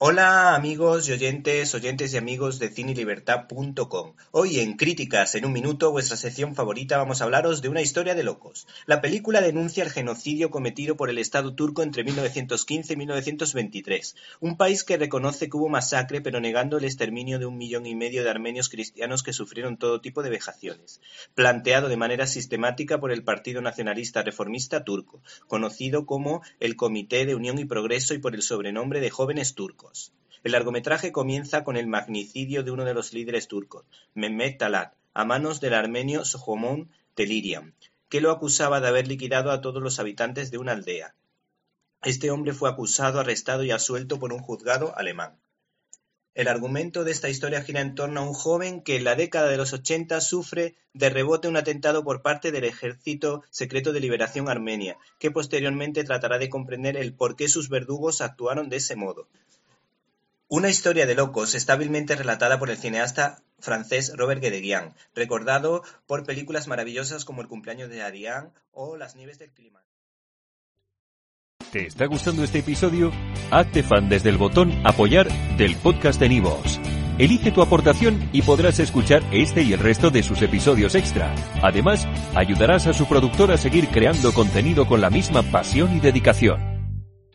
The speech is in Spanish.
Hola amigos y oyentes, oyentes y amigos de cinelibertad.com. Hoy en Críticas en un minuto, vuestra sección favorita, vamos a hablaros de una historia de locos. La película denuncia el genocidio cometido por el Estado turco entre 1915 y 1923, un país que reconoce que hubo masacre pero negando el exterminio de un millón y medio de armenios cristianos que sufrieron todo tipo de vejaciones, planteado de manera sistemática por el Partido Nacionalista Reformista Turco, conocido como el Comité de Unión y Progreso y por el sobrenombre de Jóvenes Turcos. El largometraje comienza con el magnicidio de uno de los líderes turcos, Mehmet Talat, a manos del armenio Soghomon Telirian, que lo acusaba de haber liquidado a todos los habitantes de una aldea. Este hombre fue acusado, arrestado y absuelto por un juzgado alemán. El argumento de esta historia gira en torno a un joven que en la década de los ochenta sufre de rebote un atentado por parte del Ejército Secreto de Liberación Armenia, que posteriormente tratará de comprender el por qué sus verdugos actuaron de ese modo. Una historia de locos está hábilmente relatada por el cineasta francés Robert Guédiguian, recordado por películas maravillosas como El cumpleaños de Ariane o Las nieves del clima. ¿Te está gustando este episodio? Hazte fan desde el botón Apoyar del podcast de Nivos. Elige tu aportación y podrás escuchar este y el resto de sus episodios extra. Además, ayudarás a su productor a seguir creando contenido con la misma pasión y dedicación.